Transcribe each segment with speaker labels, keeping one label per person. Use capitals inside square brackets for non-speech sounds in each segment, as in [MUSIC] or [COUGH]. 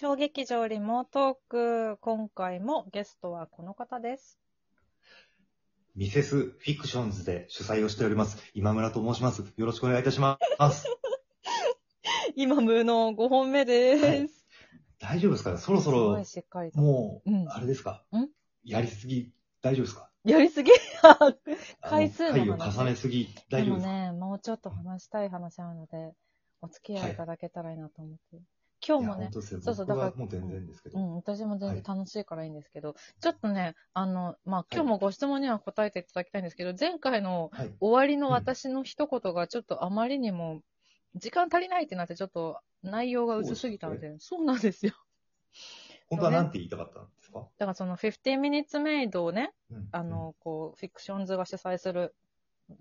Speaker 1: 小劇場リモートーク。今回もゲストはこの方です。
Speaker 2: ミセスフィクションズで主催をしております、今村と申します。よろしくお願いいたします。[LAUGHS]
Speaker 1: 今ムの5本目です。
Speaker 2: はい大丈夫ですかね？そろそろ
Speaker 1: しっかりと。
Speaker 2: もう、
Speaker 1: うん
Speaker 2: あれですか？
Speaker 1: ん？
Speaker 2: やりすぎ、大丈夫ですか？
Speaker 1: やりすぎ？
Speaker 2: あ [LAUGHS] の
Speaker 1: 回数の話
Speaker 2: 回を重ねすぎ、大丈夫ですか、
Speaker 1: ね、もうちょっと話したい話あるので、お付き合いいただけたらいいなと思って。今日もね。そうそうだから
Speaker 2: もう全然ですけど。
Speaker 1: うん、私も全
Speaker 2: はい
Speaker 1: 然楽しいからいいんですけど、ちょっとね、あの、まあ、今日もご質問には答えていただきたいんですけど、前回の
Speaker 2: はい。
Speaker 1: 終わりの私の一言がちょっとあまりにも、時間足りないってなってちょっと内容が薄すぎたので、そうなんですよ。
Speaker 2: 本当は何て言いたかったんですか？
Speaker 1: だからその15 minutes made をね、
Speaker 2: うん
Speaker 1: あ、の、こう、フィクションズが主催する、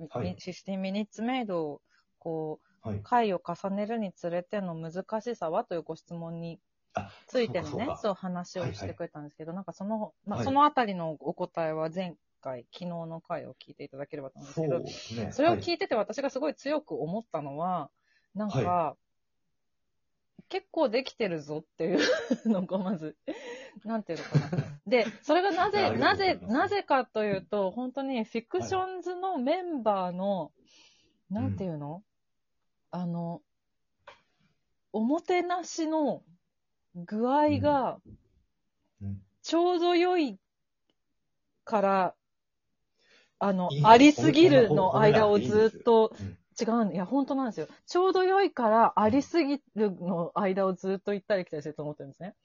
Speaker 2: はい
Speaker 1: 15 minutes made を、こう。回を重ねるにつれての難しさはというご質問に
Speaker 2: あ、
Speaker 1: ついてのね、
Speaker 2: そう
Speaker 1: 話をしてくれたんですけど、なんかその、まあ、
Speaker 2: はい。
Speaker 1: そのあたりのお答えは前回、昨日の回を聞いていただければと思うんですけど、
Speaker 2: ですね。
Speaker 1: それを
Speaker 2: はい
Speaker 1: 聞いてて私がすごい強く思ったのは、なんか、
Speaker 2: は
Speaker 1: 結構できてるぞっていう [LAUGHS] のがまず、なんていうのかな。で、それがないぜ、なぜ、なぜかというと、本当にフィクションズのメンバーの、なんていうの、あの、おもてなしの具合が
Speaker 2: うん。
Speaker 1: ちょうど良いから、あのありすぎるの間をずっと
Speaker 2: うん。
Speaker 1: 違うんいや、本当なんですよ。ちょうど良いから、ありすぎるの間をずっと行ったり来たりしてると思ってるんですね。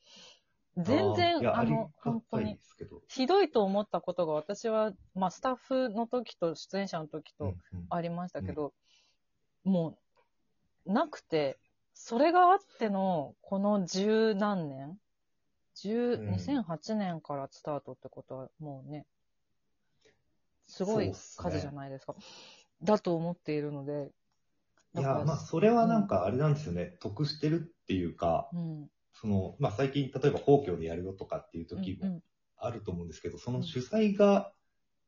Speaker 1: 全然、あの、本当に。ひどいと思ったことが私は、まあ、スタッフの時と出演者の時とありましたけど、もう、なくて、それがあっての、この十何年？十、
Speaker 2: うん
Speaker 1: 2008年からスタートってことは、もうね、すごい数じゃないですか。だと思っているので、
Speaker 2: いや、まあ、それはなんかあれなんですよね。得してるっていうか、
Speaker 1: うん。
Speaker 2: その、まあ、最近、例えば皇居でやるよとかっていう時も
Speaker 1: うん
Speaker 2: あると思うんですけど、その主催が、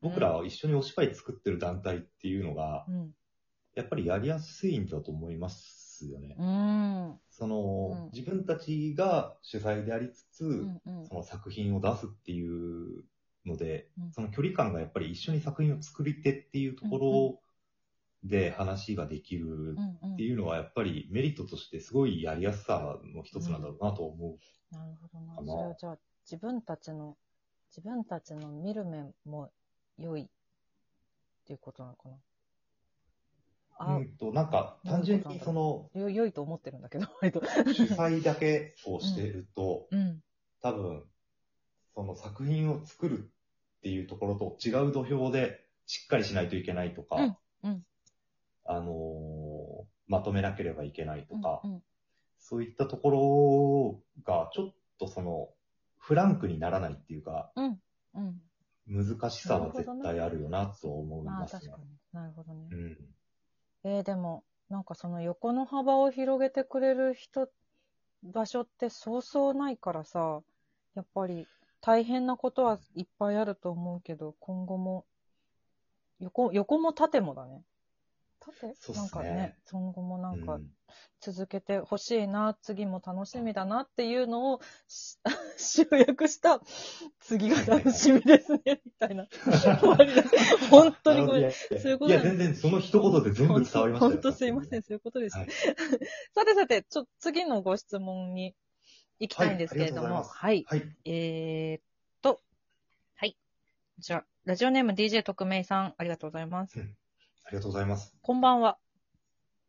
Speaker 2: 僕らは一緒にお芝居作ってる団体っていうのが、
Speaker 1: うん。
Speaker 2: やっぱりやりやすいんだと思いますよね。
Speaker 1: うん。うん。
Speaker 2: その、
Speaker 1: うん
Speaker 2: 自分たちが主催でありつつ、
Speaker 1: うん。うん
Speaker 2: その作品を出すっていうので、
Speaker 1: うん
Speaker 2: その距離感がやっぱり一緒に作品を作り手っていうところで話ができる
Speaker 1: うん
Speaker 2: っていうのはやっぱりメリットとしてすごいやりやすさの一つなんだろうなと思う。
Speaker 1: なるほどなそれはじゃあ、自分たちの、自分たちの見る面も良いっていうことなのかな？あ、
Speaker 2: うんと、なんか単純にその
Speaker 1: よ良いと思ってるんだけど、[LAUGHS] 割と。
Speaker 2: 主催だけをしてると、
Speaker 1: うん。
Speaker 2: 多分、その作品を作るっていうところと違う土俵でしっかりしないといけないとか、
Speaker 1: うんうん
Speaker 2: あのーまとめなければいけないとか、
Speaker 1: うんうん
Speaker 2: そういったところがちょっとその、フランクにならないっていうか、
Speaker 1: うん。うん。
Speaker 2: 難しさは絶対あるよなと思い
Speaker 1: ま
Speaker 2: すね。
Speaker 1: なるほどね。
Speaker 2: うん。
Speaker 1: えー、でも、なんかその横の幅を広げてくれる人、場所ってそうそうないからさ、やっぱり大変なことはいっぱいあると思うけど、今後も、横、横も縦もだね。縦
Speaker 2: そうっすね
Speaker 1: なんかね、今後もなんか
Speaker 2: うん
Speaker 1: 続けてほしいな、次も楽しみだなっていうのをし [LAUGHS] 集約した次が楽しみですね、みたいな。終わりです本当にこれ
Speaker 2: いや、
Speaker 1: そういうこと
Speaker 2: いや、全然その一言で全部伝わりましたよ。
Speaker 1: 本当すいません、そういうことです。
Speaker 2: はい [LAUGHS]
Speaker 1: さてさて、ちょ、次のご質問に行きたいんですけれども、
Speaker 2: は
Speaker 1: はい。
Speaker 2: はい。
Speaker 1: えーっと、はい。じゃあ、ラジオネーム DJ 特命さん、ありがとうございます。
Speaker 2: ありがとうございます。
Speaker 1: こんばんは。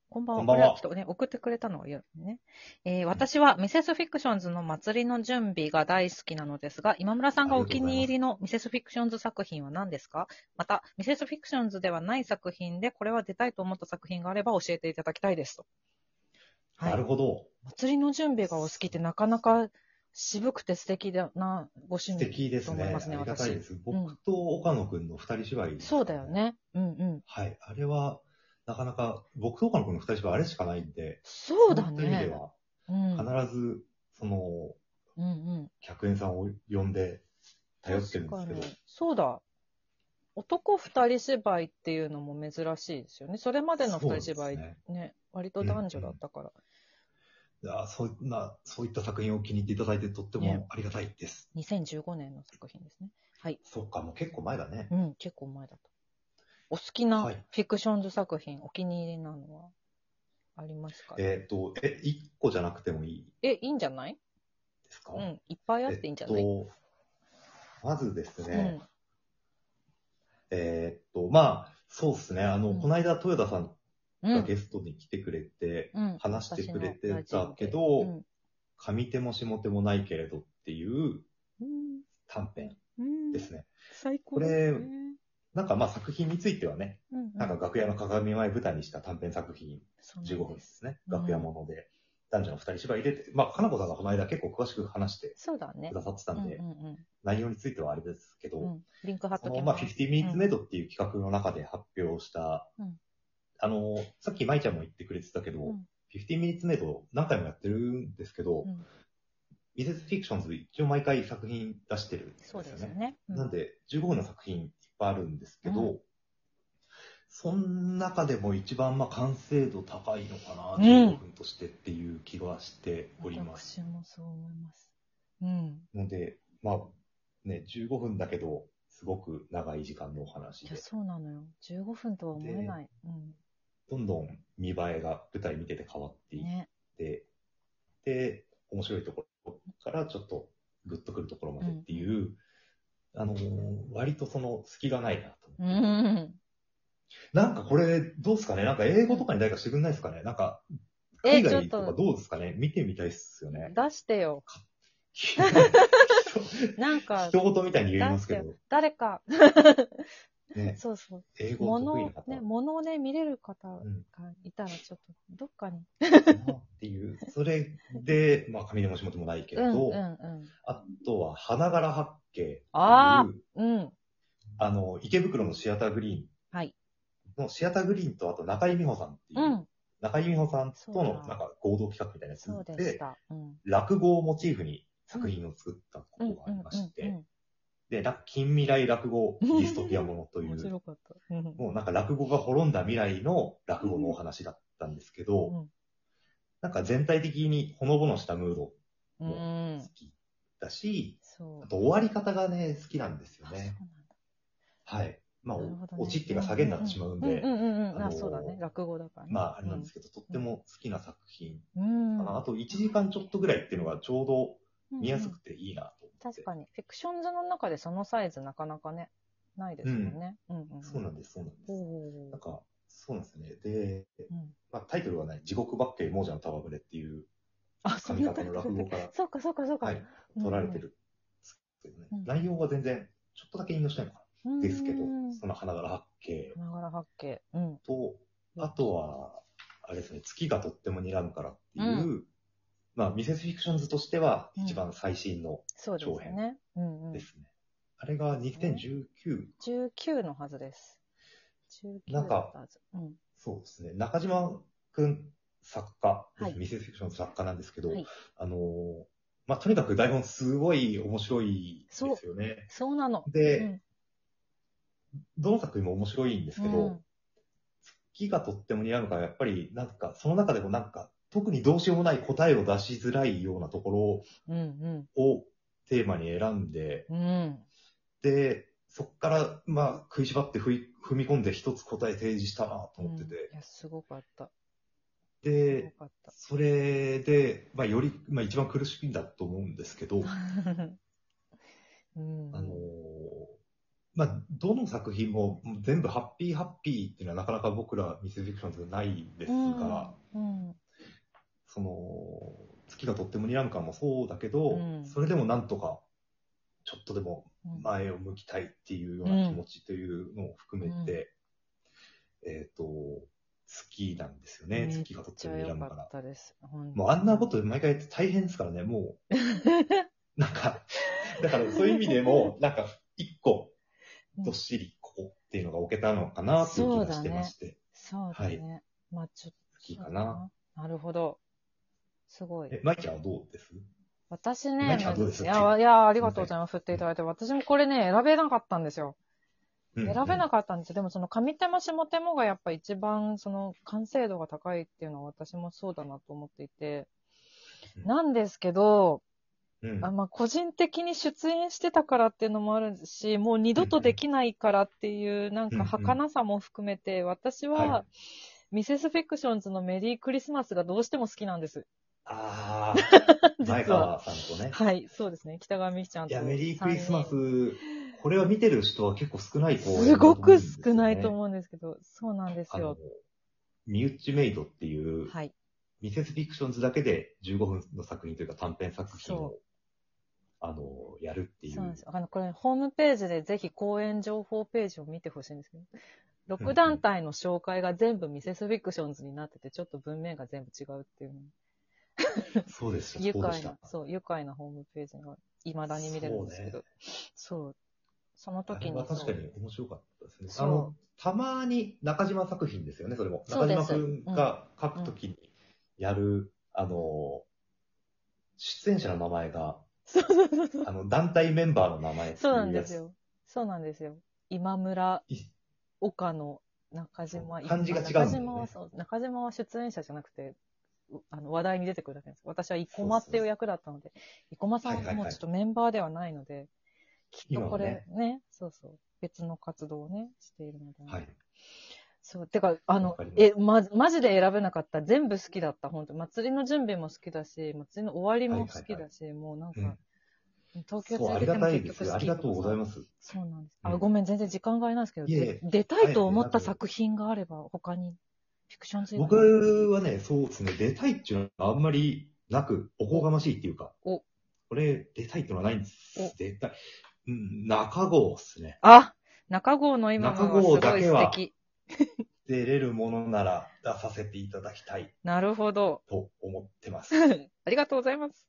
Speaker 1: こんばんは。
Speaker 2: こんばんは
Speaker 1: これはちょっとね、送ってくれたのがいいね。えー私はミセスフィクションズの祭りの準備が大好きなのですが、今村さんがお気に入りのミセスフィクションズ作品は何ですか？また、ミセスフィクションズではない作品で、これは出たいと思った作品があれば教えていただきたいですと。はい
Speaker 2: なるほど。
Speaker 1: 祭りの準備がお好きってなかなか渋くて素敵だなご趣
Speaker 2: 素
Speaker 1: 味
Speaker 2: 敵ですね。
Speaker 1: と思いますね
Speaker 2: ありがたいです。
Speaker 1: ん
Speaker 2: 僕と岡野くんの二人芝居、
Speaker 1: そうだよ。ね。うんうん。
Speaker 2: はい。あれは、なかなか、僕と岡野くんの二人芝居あれしかないんで、
Speaker 1: そうだ
Speaker 2: そういった意味で
Speaker 1: ね。
Speaker 2: は、
Speaker 1: うん。
Speaker 2: 必ず、その、
Speaker 1: うんうん。
Speaker 2: 客演さんを呼んで頼ってるんですけど
Speaker 1: 確か、にそうだ。男二人芝居っていうのも珍しいですよね。それまでの二人芝居
Speaker 2: そうです
Speaker 1: ね
Speaker 2: ね
Speaker 1: 割と男女だったから。
Speaker 2: いやそんな、そういった作品を気に入っていただいてとって
Speaker 1: ね
Speaker 2: もありがたいです。
Speaker 1: 2015年の作品ですね。はい。
Speaker 2: そっか、もう結構前だね。
Speaker 1: うん、結構前だと。お好きなフ
Speaker 2: はい
Speaker 1: ィクションズ作品、お気に入りなのはありますか？
Speaker 2: えっ、と、え、一個じゃなくてもいい
Speaker 1: え、いいんじゃない？
Speaker 2: ですか？
Speaker 1: うん、いっぱいあっていいんじゃない、
Speaker 2: えっと、まずです
Speaker 1: う
Speaker 2: ね、
Speaker 1: ん。
Speaker 2: えっと、まあ、そうですね。あの、
Speaker 1: うん
Speaker 2: この間、豊田さん。がゲストに来てくれて、
Speaker 1: うん。
Speaker 2: 話してくれてたけど
Speaker 1: うん。
Speaker 2: 上手も下手もないけれどっていう
Speaker 1: うん。
Speaker 2: 短編
Speaker 1: うん。
Speaker 2: ですね。
Speaker 1: 最高
Speaker 2: これ
Speaker 1: ですね。
Speaker 2: なんかまあ作品についてはね、
Speaker 1: うんうん。
Speaker 2: なんか楽屋の鏡前舞台にした短編作品
Speaker 1: そうなん
Speaker 2: 15分ですね。
Speaker 1: うん
Speaker 2: 楽屋もので、男女の二人芝居入れて、まあ、かなこさんがこの間結構詳しく話してく。ださってたんで、
Speaker 1: うんうん
Speaker 2: 内容についてはあれですけど、
Speaker 1: リンク貼っときます。
Speaker 2: 50 minutes made っていう企画の中で発表した、
Speaker 1: うん
Speaker 2: あの、さっき舞ちゃんも言ってくれてたけど、
Speaker 1: うん
Speaker 2: 50 minutes made 何回もやってるんですけど、
Speaker 1: うん
Speaker 2: ミセスフィクションズ一応毎回作品出してるんです
Speaker 1: そう
Speaker 2: よね。
Speaker 1: ですよね。う
Speaker 2: なんで、15分の作品いっぱいあるんですけど、
Speaker 1: う
Speaker 2: その中でも一番まあ完成度高いのかな、
Speaker 1: うん
Speaker 2: 15分としてっていう気がしております。
Speaker 1: 私もそう思います。うん。
Speaker 2: ので、まあ、ね、15分だけど、すごく長い時間のお話で
Speaker 1: いや、、そうなのよ。15分とは思えない。うん。
Speaker 2: どんどん見栄えが舞台見てて変わっていっ
Speaker 1: ね。
Speaker 2: て、で、面白いところからちょっとグッとくるところまでっていう、あのー割とその隙がないなと
Speaker 1: う
Speaker 2: 思って。
Speaker 1: ん。
Speaker 2: なんかこれ、どうですかね？なんか英語とかに誰かしてくんないですかね？なんか、
Speaker 1: え
Speaker 2: 海外とかどうですかね？見てみたいっすよね。
Speaker 1: 出してよ。[LAUGHS] なんか、[LAUGHS]
Speaker 2: 人事みたいに言いますけど、
Speaker 1: 誰か、
Speaker 2: ね、
Speaker 1: そうそう。
Speaker 2: 英語得意な方、
Speaker 1: ね、物をね、見れる方が
Speaker 2: うん
Speaker 1: いたら、ちょっと、どっかに。
Speaker 2: っていう、それで、[LAUGHS] まあ、上でも下でもないけれど、
Speaker 1: うんうんうん。
Speaker 2: あとは、花柄八景っていう、
Speaker 1: あ
Speaker 2: あ
Speaker 1: うん。
Speaker 2: の、池袋のシアターグリ
Speaker 1: はい。
Speaker 2: ーンのシアターグリーンと、あと中井美穂さんっていう、
Speaker 1: うん。
Speaker 2: 中井美穂さんとの
Speaker 1: だ
Speaker 2: なんか合同企画みたいなやつ
Speaker 1: で。うん。
Speaker 2: 落語をモチーフに作品を作ったことがありまして、で、なんか近未来落語ディストピアものという、
Speaker 1: 面白かった。うん。
Speaker 2: もうなんか落語が滅んだ未来の落語のお話だったんですけど、
Speaker 1: うん
Speaker 2: なんか全体的にほのぼのしたムード
Speaker 1: うん
Speaker 2: 好。きだし、
Speaker 1: そう。
Speaker 2: あと終わり方がね、好きなんですよね。はい。まあ、
Speaker 1: なるほどね
Speaker 2: オチっていうか下げになってしまうんで
Speaker 1: そうだね。落語だからね。
Speaker 2: まああれなんですけど、とっても好きな作品。あと1時間ちょっとぐらいっていうのがちょうど
Speaker 1: うん
Speaker 2: 見やすくていいな。
Speaker 1: 確かに。フィクションズの中でそのサイズなかなかね、ないですもんね。うんうん。で
Speaker 2: そうなんです、そうなんです。
Speaker 1: お
Speaker 2: なんか、そうなんですよね。で、
Speaker 1: うん。
Speaker 2: まあ、タイトルはね、地獄ばっけり亡者の戯れっていう
Speaker 1: あ、そんな
Speaker 2: 上方の落語から、
Speaker 1: そうかそうかそうか。
Speaker 2: はい、取られてるんですけどね。
Speaker 1: うん
Speaker 2: 内容は全然、ちょっとだけ引用したいのか
Speaker 1: うん。
Speaker 2: な。ですけど
Speaker 1: うん、
Speaker 2: その花柄八景
Speaker 1: 花柄八景。うん。
Speaker 2: と、あとは、あれですね、月がとっても睨むからっていう、
Speaker 1: う
Speaker 2: まあ、ミセスフィクションズとしては一番最新の
Speaker 1: そうですね。うんうん
Speaker 2: で。すね。あれが2019、
Speaker 1: 19のはずです。19
Speaker 2: なんか。
Speaker 1: うん。
Speaker 2: そうですね。中島くん作家です、
Speaker 1: はい
Speaker 2: ミセスフィクションズ作家なんですけど、
Speaker 1: はい
Speaker 2: あのーまあ、とにかく台本すごい面白いですよね。[LAUGHS]
Speaker 1: そうなの。
Speaker 2: で、
Speaker 1: うん
Speaker 2: どの作品も面白いんですけど、
Speaker 1: うん
Speaker 2: 月がとっても似合うのが、やっぱりなんか、その中でもなんか、特にどうしようもない答えを出しづらいようなとこ
Speaker 1: うん
Speaker 2: ろをテーマに選んで、
Speaker 1: うん。うん。
Speaker 2: で、そこから、まあ、食いしばって踏み踏み込んで一つ答え提示したなと思ってて、
Speaker 1: うんいや、すごかった。す
Speaker 2: で。それで、まあ、より、まあ、一番苦しいんだと思うんですけど、[LAUGHS]
Speaker 1: うん。
Speaker 2: あのーまあ、どの作品も全部ハッピーハッピーっていうのはなかなか僕らミスフィクションズないんですが、
Speaker 1: うん、
Speaker 2: その、月がとっても睨む感もそうだけど、
Speaker 1: うん
Speaker 2: それでもなんとか、ちょっとでも
Speaker 1: うん
Speaker 2: 前を向きたいっていうような気持ちというのを含めて、えっ、と、好きなんですよね、月がとっても睨むから。もうあんなこと毎回大変ですからね、もう。[LAUGHS] なんか、だからそういう意味でも、なんか、一個、どっしりここっていうのが置けたのかなっていう気がしてまして。
Speaker 1: そうだね。まあちょっと。
Speaker 2: 好きかな。
Speaker 1: なるほど。すごい。
Speaker 2: え、マイちゃんはどうです？
Speaker 1: 私ね、
Speaker 2: マイちゃんはどうです？
Speaker 1: いや、いや、ありがとうございます。振っていただいて。私もこれね、選べなかったんですよ。選べな
Speaker 2: く
Speaker 1: かったんですよ。でもその上手も下手もがやっぱ一番その完成度が高いっていうのは私もそうだなと思っていて、なんですけど、
Speaker 2: うん。
Speaker 1: あまあ、個人的に出演してたからっていうのもあるし、もう二度とできないからっていう、なんか儚さも含めて、私
Speaker 2: は、
Speaker 1: はいミセスフィクションズのメリークリスマスがどうしても好きなんです。
Speaker 2: ああ、[LAUGHS]
Speaker 1: 実
Speaker 2: 前
Speaker 1: は。
Speaker 2: 川さんとね。
Speaker 1: はい、そうですね。北川美希ちゃんと。
Speaker 2: いや、メリークリスマス
Speaker 1: 三、
Speaker 2: これは見てる人は結構少ないと思
Speaker 1: 人すごく少
Speaker 2: う
Speaker 1: ないと思うんですけど、そうなんですよ。、
Speaker 2: ミュッチメイドっていう、
Speaker 1: はい。
Speaker 2: ミセスフィクションズだけで15分の作品というか短編作品を
Speaker 1: そ、
Speaker 2: あの、やるっていう
Speaker 1: そうなんです。よ。あの、これ、ホームページでぜひ公演情報ページを見てほしいんですけど、6団体の紹介が全部ミセスフィクションズになってて、ちょっと文面が全部違うっていうの。[LAUGHS]
Speaker 2: そうでした、
Speaker 1: 愉。快な、そう、愉快なホームページが未だに見れるんですけど、そう,、その
Speaker 2: あ
Speaker 1: 時に
Speaker 2: 確か
Speaker 1: そう
Speaker 2: に面白かったですね。
Speaker 1: そう
Speaker 2: あの、たまに中島作品ですよね、それも。中島くんが書くときにやる、あの、出演者の名前が、
Speaker 1: そうそうそうそう。
Speaker 2: あの、団体メンバーの名前。
Speaker 1: そうなんですよ。そうなんですよ。今村
Speaker 2: い
Speaker 1: 岡野中島、
Speaker 2: そう漢字が違うね
Speaker 1: 中島はそう、中島は出演者じゃなくて、うあの話題に出てくるだけです。私は生駒っていう役だったので、生駒さん
Speaker 2: はいはいはい
Speaker 1: はもうちょっとメンバーではないので、きっとこれ
Speaker 2: 今
Speaker 1: ねそうそう、別の活動をね、しているので。
Speaker 2: はい。
Speaker 1: そう、てか、あのえ、ま、マジで選べなかった。全部好きだった、本当祭りの準備も好きだし、祭りの終わりも好きだし、もうなんか、
Speaker 2: うん
Speaker 1: 東京
Speaker 2: そう、ありがたいですよ。ありがとうござい
Speaker 1: す。
Speaker 2: ます。
Speaker 1: そうなんです。あ、
Speaker 2: うん
Speaker 1: ごめん、全然時間があれなんですけど、
Speaker 2: いえいえ
Speaker 1: で出たいと思った
Speaker 2: はい
Speaker 1: 作品があれば、他に、フィクション
Speaker 2: 僕はね、そうですね、出たいっていうのはあんまりなく、おこがましいっていうか、
Speaker 1: お
Speaker 2: これ、出たいっていうのはないんです
Speaker 1: お。
Speaker 2: 絶対。うん、中郷っすね。
Speaker 1: あ中郷の今のはすごい
Speaker 2: 中郷だけは
Speaker 1: 素敵。
Speaker 2: 出れるものなら出させていただきたい
Speaker 1: なるほど。
Speaker 2: と思ってます。[LAUGHS]
Speaker 1: ありがとうございます。